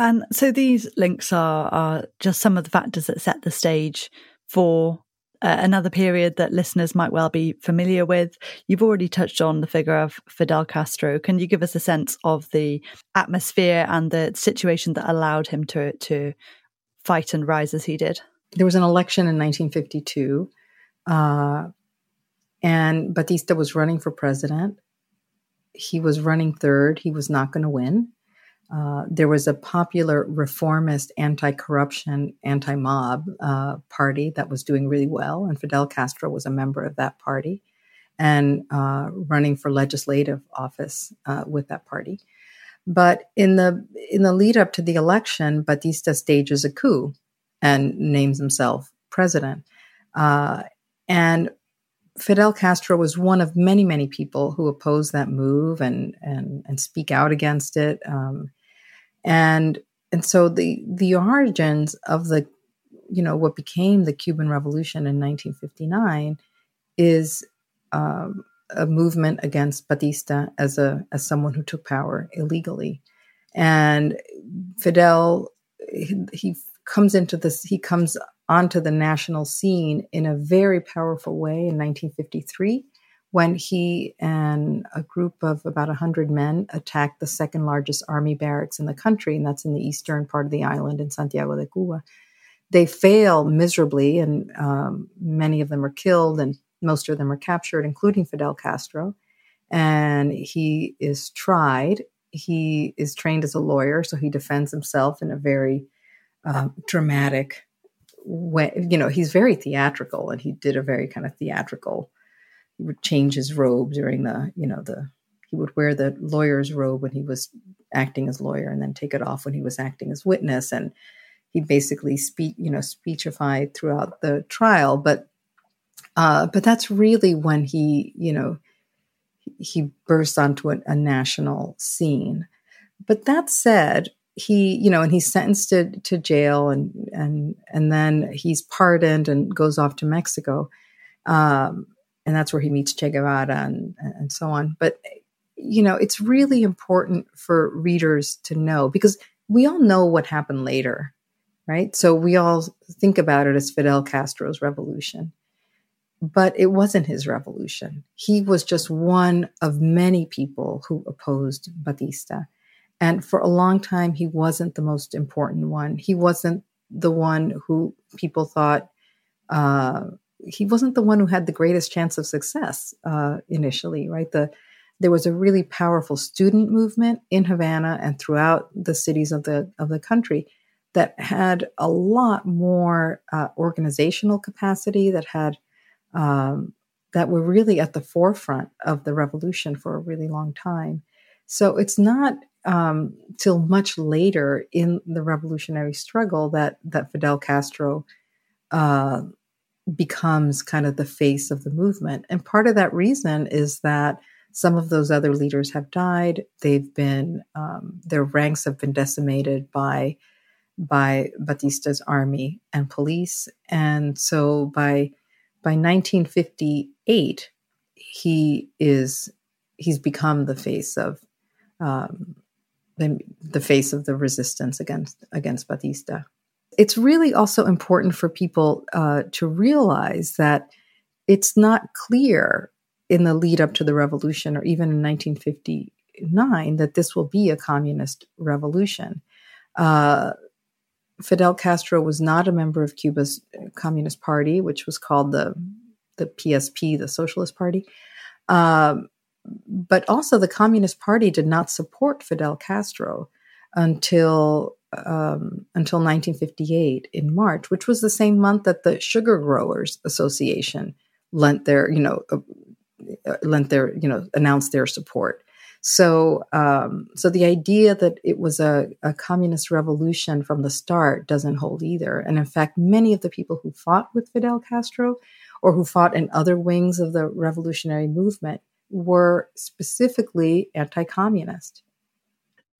And so these links are, are just some of the factors that set the stage for uh, another period that listeners might well be familiar with. You've already touched on the figure of Fidel Castro. Can you give us a sense of the atmosphere and the situation that allowed him to to fight and rise as he did? There was an election in 1952, uh, and Batista was running for president. He was running third. He was not going to win. Uh, there was a popular reformist anti corruption, anti mob uh, party that was doing really well, and Fidel Castro was a member of that party and uh, running for legislative office uh, with that party. But in the in the lead up to the election, Batista stages a coup and names himself president. Uh, and Fidel Castro was one of many, many people who opposed that move and and and speak out against it. Um, and and so the the origins of the you know what became the Cuban Revolution in 1959 is um, a movement against Batista as a as someone who took power illegally, and Fidel he, he comes into this he comes onto the national scene in a very powerful way in 1953 when he and a group of about 100 men attacked the second largest army barracks in the country, and that's in the eastern part of the island in Santiago de Cuba. They fail miserably, and um, many of them are killed, and most of them are captured, including Fidel Castro. And he is tried. He is trained as a lawyer, so he defends himself in a very uh, dramatic way. You know, he's very theatrical, and he did a very kind of theatrical would change his robe during the you know the he would wear the lawyer's robe when he was acting as lawyer and then take it off when he was acting as witness. And he basically speak you know speechified throughout the trial. But uh, but that's really when he you know he burst onto a, a national scene. But that said he you know and he's sentenced to, to jail and and and then he's pardoned and goes off to mexico. Um, and that's where he meets Che Guevara and, and so on. But you know, it's really important for readers to know because we all know what happened later, right? So we all think about it as Fidel Castro's revolution. But it wasn't his revolution. He was just one of many people who opposed Batista. And for a long time, he wasn't the most important one. He wasn't the one who people thought uh, he wasn't the one who had the greatest chance of success uh, initially, right? The there was a really powerful student movement in Havana and throughout the cities of the of the country that had a lot more uh, organizational capacity, that had um, that were really at the forefront of the revolution for a really long time. So it's not um, till much later in the revolutionary struggle that that Fidel Castro uh, becomes kind of the face of the movement. And part of that reason is that some of those other leaders have died. They've been um, their ranks have been decimated by by Batista's army and police, and so by by 1958, he is he's become the face of um, the, the face of the resistance against against Batista it's really also important for people uh, to realize that it's not clear in the lead up to the revolution or even in 1959 that this will be a communist revolution. Uh, Fidel Castro was not a member of Cuba's Communist Party, which was called the the PSP, the Socialist Party. Um, but also, the Communist Party did not support Fidel Castro until um, until 1958 in March, which was the same month that the Sugar Growers Association lent their, you know, uh, uh, lent their, you know, announced their support. So, um, so the idea that it was a, a communist revolution from the start doesn't hold either. And in fact, many of the people who fought with Fidel Castro or who fought in other wings of the revolutionary movement were specifically anti-communist.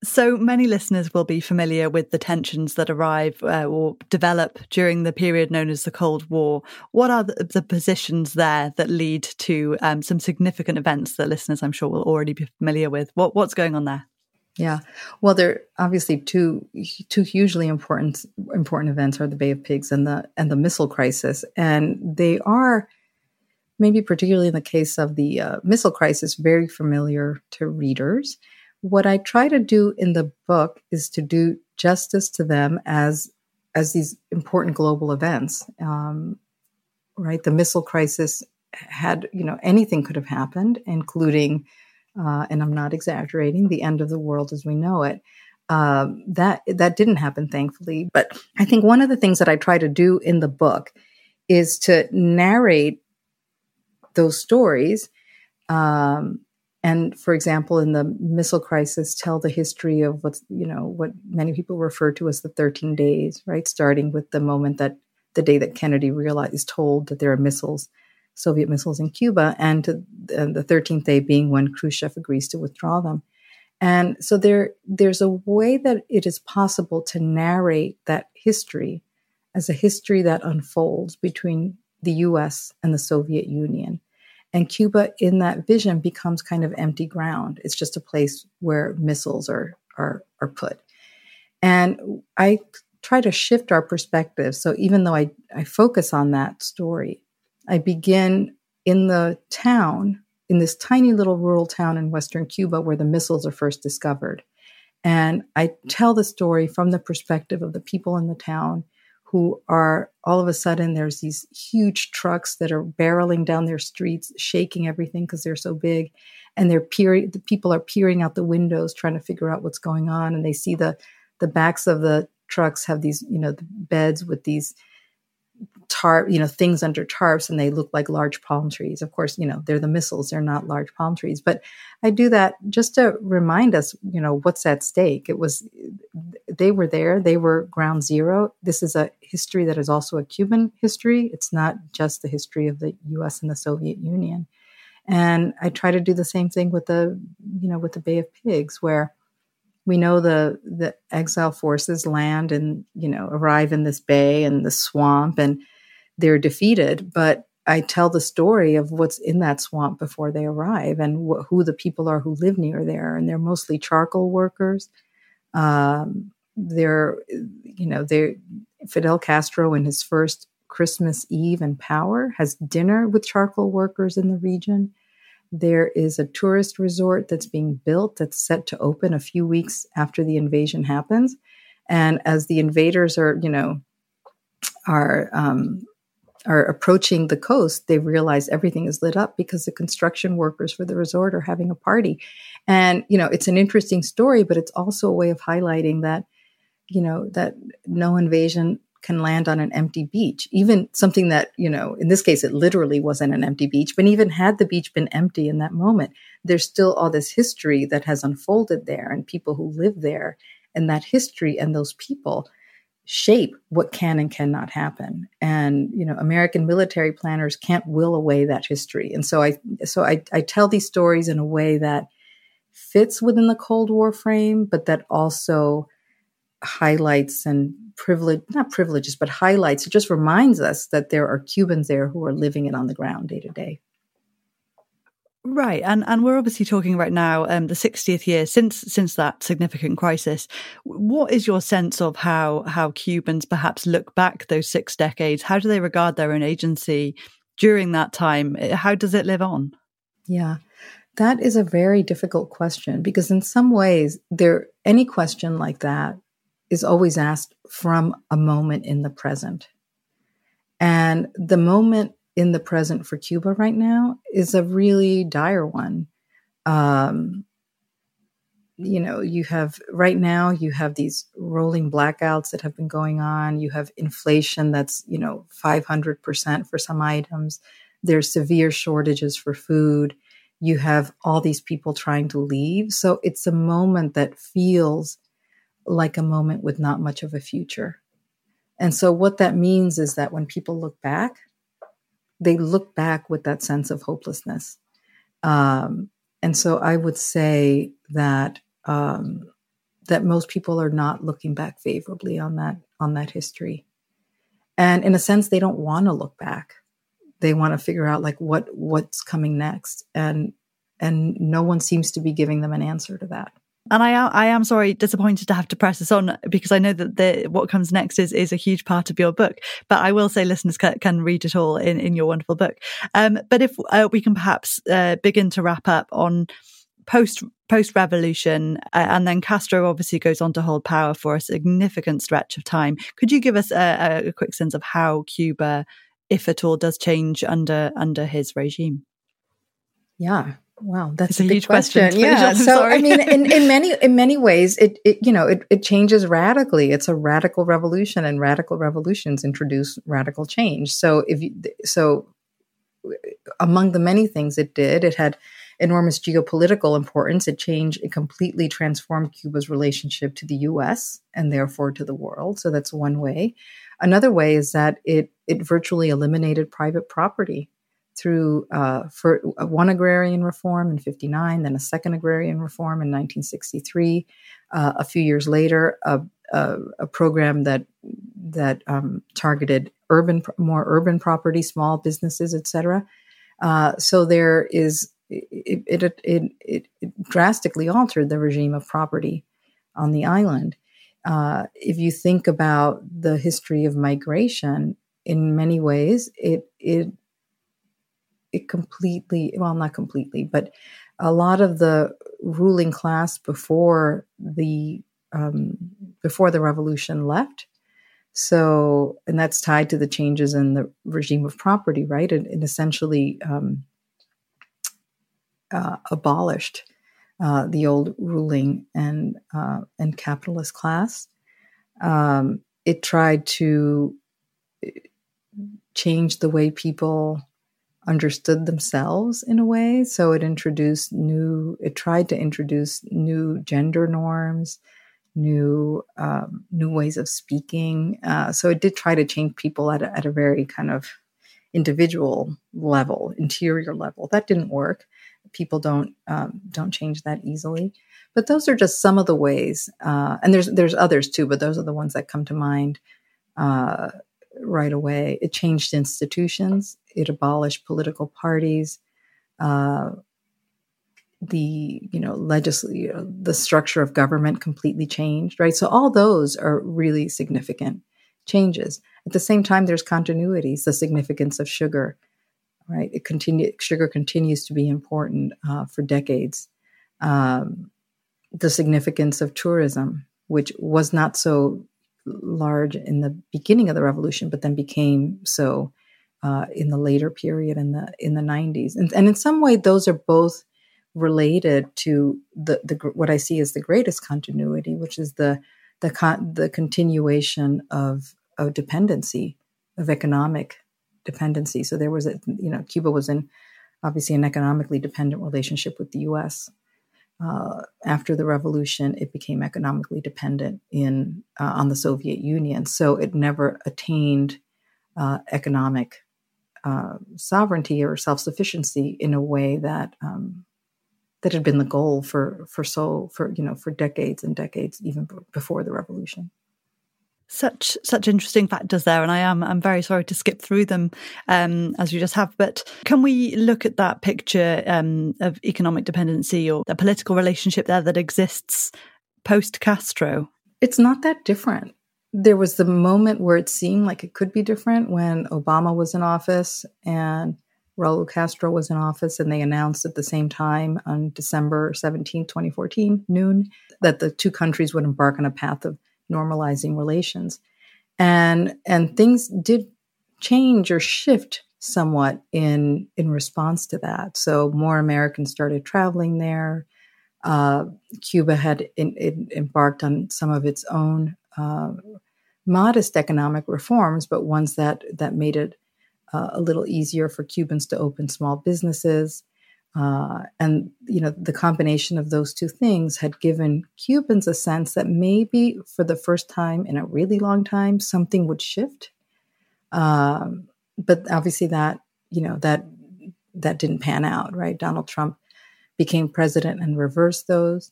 So many listeners will be familiar with the tensions that arrive uh, or develop during the period known as the Cold War. What are the, the positions there that lead to um, some significant events that listeners, I'm sure, will already be familiar with? What, what's going on there? Yeah. Well, there are obviously two two hugely important important events are the Bay of Pigs and the and the missile crisis, and they are maybe particularly in the case of the uh, missile crisis very familiar to readers. What I try to do in the book is to do justice to them as as these important global events. Um, right, the missile crisis had you know anything could have happened, including uh, and I'm not exaggerating, the end of the world as we know it. Um, that that didn't happen, thankfully. But I think one of the things that I try to do in the book is to narrate those stories. Um, and for example, in the missile crisis, tell the history of what's you know what many people refer to as the 13 days, right? Starting with the moment that the day that Kennedy realized, is told that there are missiles Soviet missiles in Cuba, and to, uh, the 13th day being when Khrushchev agrees to withdraw them. And so there, there's a way that it is possible to narrate that history as a history that unfolds between the US and the Soviet Union. And Cuba, in that vision, becomes kind of empty ground. It's just a place where missiles are, are, are put. And I try to shift our perspective. So even though I, I focus on that story, I begin in the town, in this tiny little rural town in Western Cuba where the missiles are first discovered. And I tell the story from the perspective of the people in the town who are all of a sudden there's these huge trucks that are barreling down their streets, shaking everything because they're so big. And they're peering, the people are peering out the windows trying to figure out what's going on. And they see the, the backs of the trucks have these, you know, the beds with these tarp, you know, things under tarps and they look like large palm trees. Of course, you know, they're the missiles, they're not large palm trees. But I do that just to remind us, you know, what's at stake. It was, they were there, they were ground zero. This is a history that is also a Cuban history. It's not just the history of the US and the Soviet Union. And I try to do the same thing with the, you know, with the Bay of Pigs, where we know the the exile forces land and you know arrive in this bay and the swamp and they're defeated, but I tell the story of what's in that swamp before they arrive and wh- who the people are who live near there. And they're mostly charcoal workers. Um, they're, you know, they're Fidel Castro in his first Christmas Eve in power has dinner with charcoal workers in the region. There is a tourist resort that's being built that's set to open a few weeks after the invasion happens. And as the invaders are, you know, are um, are approaching the coast, they realize everything is lit up because the construction workers for the resort are having a party. And, you know, it's an interesting story, but it's also a way of highlighting that, you know, that no invasion can land on an empty beach. Even something that, you know, in this case, it literally wasn't an empty beach, but even had the beach been empty in that moment, there's still all this history that has unfolded there and people who live there. And that history and those people shape what can and cannot happen. And you know american military planners can't will away that history. And so i so I, I tell these stories in a way that fits within the cold war frame but that also highlights and privilege not privileges but highlights it just reminds us that there are cubans there who are living it on the ground day to day Right, and and we're obviously talking right now um, the 60th year since since that significant crisis. What is your sense of how how Cubans perhaps look back those six decades? How do they regard their own agency during that time? How does it live on? Yeah, that is a very difficult question because in some ways, there any question like that is always asked from a moment in the present, and the moment in the present for Cuba right now is a really dire one. Um, you know, you have right now, you have these rolling blackouts that have been going on. You have inflation that's, you know, 500% for some items. There's severe shortages for food. You have all these people trying to leave. So it's a moment that feels like a moment with not much of a future. And so what that means is that when people look back, they look back with that sense of hopelessness. Um, and so I would say that um, that most people are not looking back favorably on that on that history, and in a sense, they don't want to look back. They want to figure out like what what's coming next, and and no one seems to be giving them an answer to that. And I am, I am sorry, disappointed to have to press this on because I know that the, what comes next is, is a huge part of your book. But I will say listeners can, can read it all in, in your wonderful book. Um, but if uh, we can perhaps uh, begin to wrap up on post post revolution, uh, and then Castro obviously goes on to hold power for a significant stretch of time. Could you give us a, a quick sense of how Cuba, if at all, does change under under his regime? Yeah, Wow, that's a, a, huge question. question. <laughs> Yeah. so I mean, in, in many in many ways, it, it you know it, it changes radically. It's a radical revolution, and radical revolutions introduce radical change. So if you, so, among the many things it did, it had enormous geopolitical importance. It changed, it completely transformed Cuba's relationship to the U.S. and therefore to the world. So that's one way. Another way is that it it virtually eliminated private property through uh, for one agrarian reform in 59, then a second agrarian reform in 1963. Uh, a few years later, a, a, a program that that um, targeted urban, more urban property, small businesses, etc. Uh, so there is it it, it it, it drastically altered the regime of property on the island. Uh, if you think about the history of migration, in many ways, it it it completely well not completely but a lot of the ruling class before the um, before the revolution left. So and that's tied to the changes in the regime of property right? And, it essentially um, uh, abolished uh, the old ruling and uh, and capitalist class. Um, it tried to uh, change the way people understood themselves in a way. So it introduced new, it tried to introduce new gender norms, new um, new ways of speaking. Uh, so it did try to change people at a, at a very kind of individual level, interior level. That didn't work. People don't um, don't change that easily. But those are just some of the ways, uh, and there's there's others too. But those are the ones that come to mind. Uh, right away. It changed institutions, it abolished political parties. Uh, the you know legislature the structure of government completely changed right? So all those are really significant changes. At the same time there's continuities the significance of sugar right? It continue sugar continues to be important uh, for decades. Um, the significance of tourism which was not so large in the beginning of the revolution, but then became so uh, in the later period in the in the 90s. And, and in some way, those are both related to the, the what I see as the greatest continuity, which is the the con- the continuation of of dependency of economic dependency. So there was a you know Cuba was in obviously an economically dependent relationship with the U.S uh, after the revolution, it became economically dependent in uh, on the Soviet Union. So it never attained uh, economic uh, sovereignty or self sufficiency in a way that um, that had been the goal for for so for you know for decades and decades, even b- before the revolution such such interesting factors there and i am i'm very sorry to skip through them um, as we just have but can we look at that picture um, of economic dependency or the political relationship there that exists post castro it's not that different. There was the moment where it seemed like it could be different when obama was in office and raul castro was in office and they announced at the same time on december 17 2014 noon that the two countries would embark on a path of normalizing relations. And and things did change or shift somewhat in in response to that. So more Americans started traveling there. Uh, Cuba had in, in embarked on some of its own uh, modest economic reforms, but ones that that made it uh, a little easier for Cubans to open small businesses. Uh, and you know the combination of those two things had given Cubans a sense that maybe for the first time in a really long time something would shift. Um, but obviously that you know that that didn't pan out. Right? Donald Trump became president and reversed those.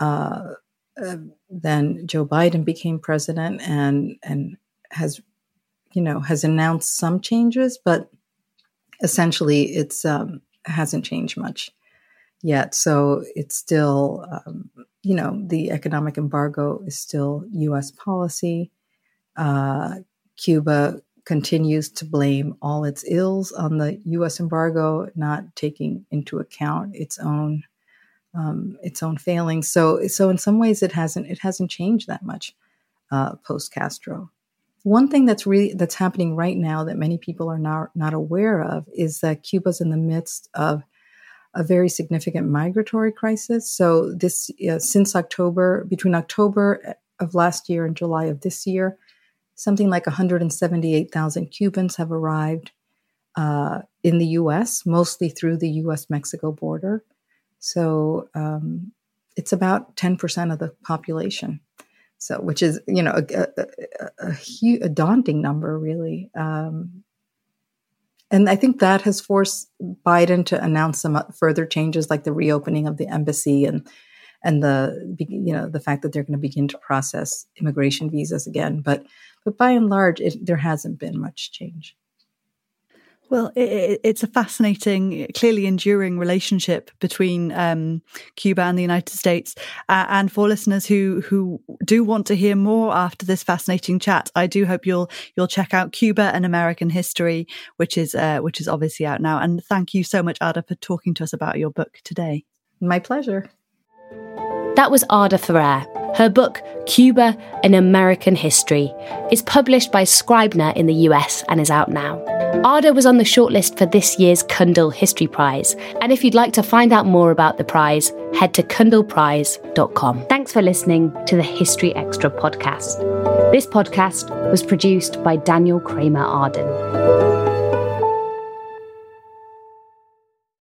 Uh, uh, then Joe Biden became president and and has you know has announced some changes, but essentially it's um, hasn't changed much. yet. So it's still, um, you know, the economic embargo is still U.S. policy. Uh, Cuba continues to blame all its ills on the U.S. embargo, not taking into account its own um, its own failings. So, so in some ways, it hasn't it hasn't changed that much uh, post Castro. One thing that's really that's happening right now that many people are not not aware of is that Cuba's in the midst of a very significant migratory crisis. So this uh, since October, between October of last year and July of this year, something like 178,000 Cubans have arrived uh, in the U.S., mostly through the U.S. Mexico border. So um, it's about 10% of the population. So, which is, you know, a, a, a, a, daunting number, really. Um, and I think that has forced Biden to announce some further changes, like the reopening of the embassy and and the you know the fact that they're going to begin to process immigration visas again. But but by and large, it, there hasn't been much change. Well, it, it's a fascinating, clearly enduring relationship between um, Cuba and the United States. Uh, and for listeners who who do want to hear more after this fascinating chat, I do hope you'll you'll check out Cuba An American History, which is uh, which is obviously out now. And thank you so much, Ada, for talking to us about your book today. My pleasure. That was Ada Ferrer. Her book, Cuba An American History, is published by Scribner in the US and is out now. Ada was on the shortlist for this year's Cundill History Prize, and if you'd like to find out more about the prize, head to cundillprize.com. Thanks for listening to the History Extra podcast. This podcast was produced by Daniel Kramer Arden.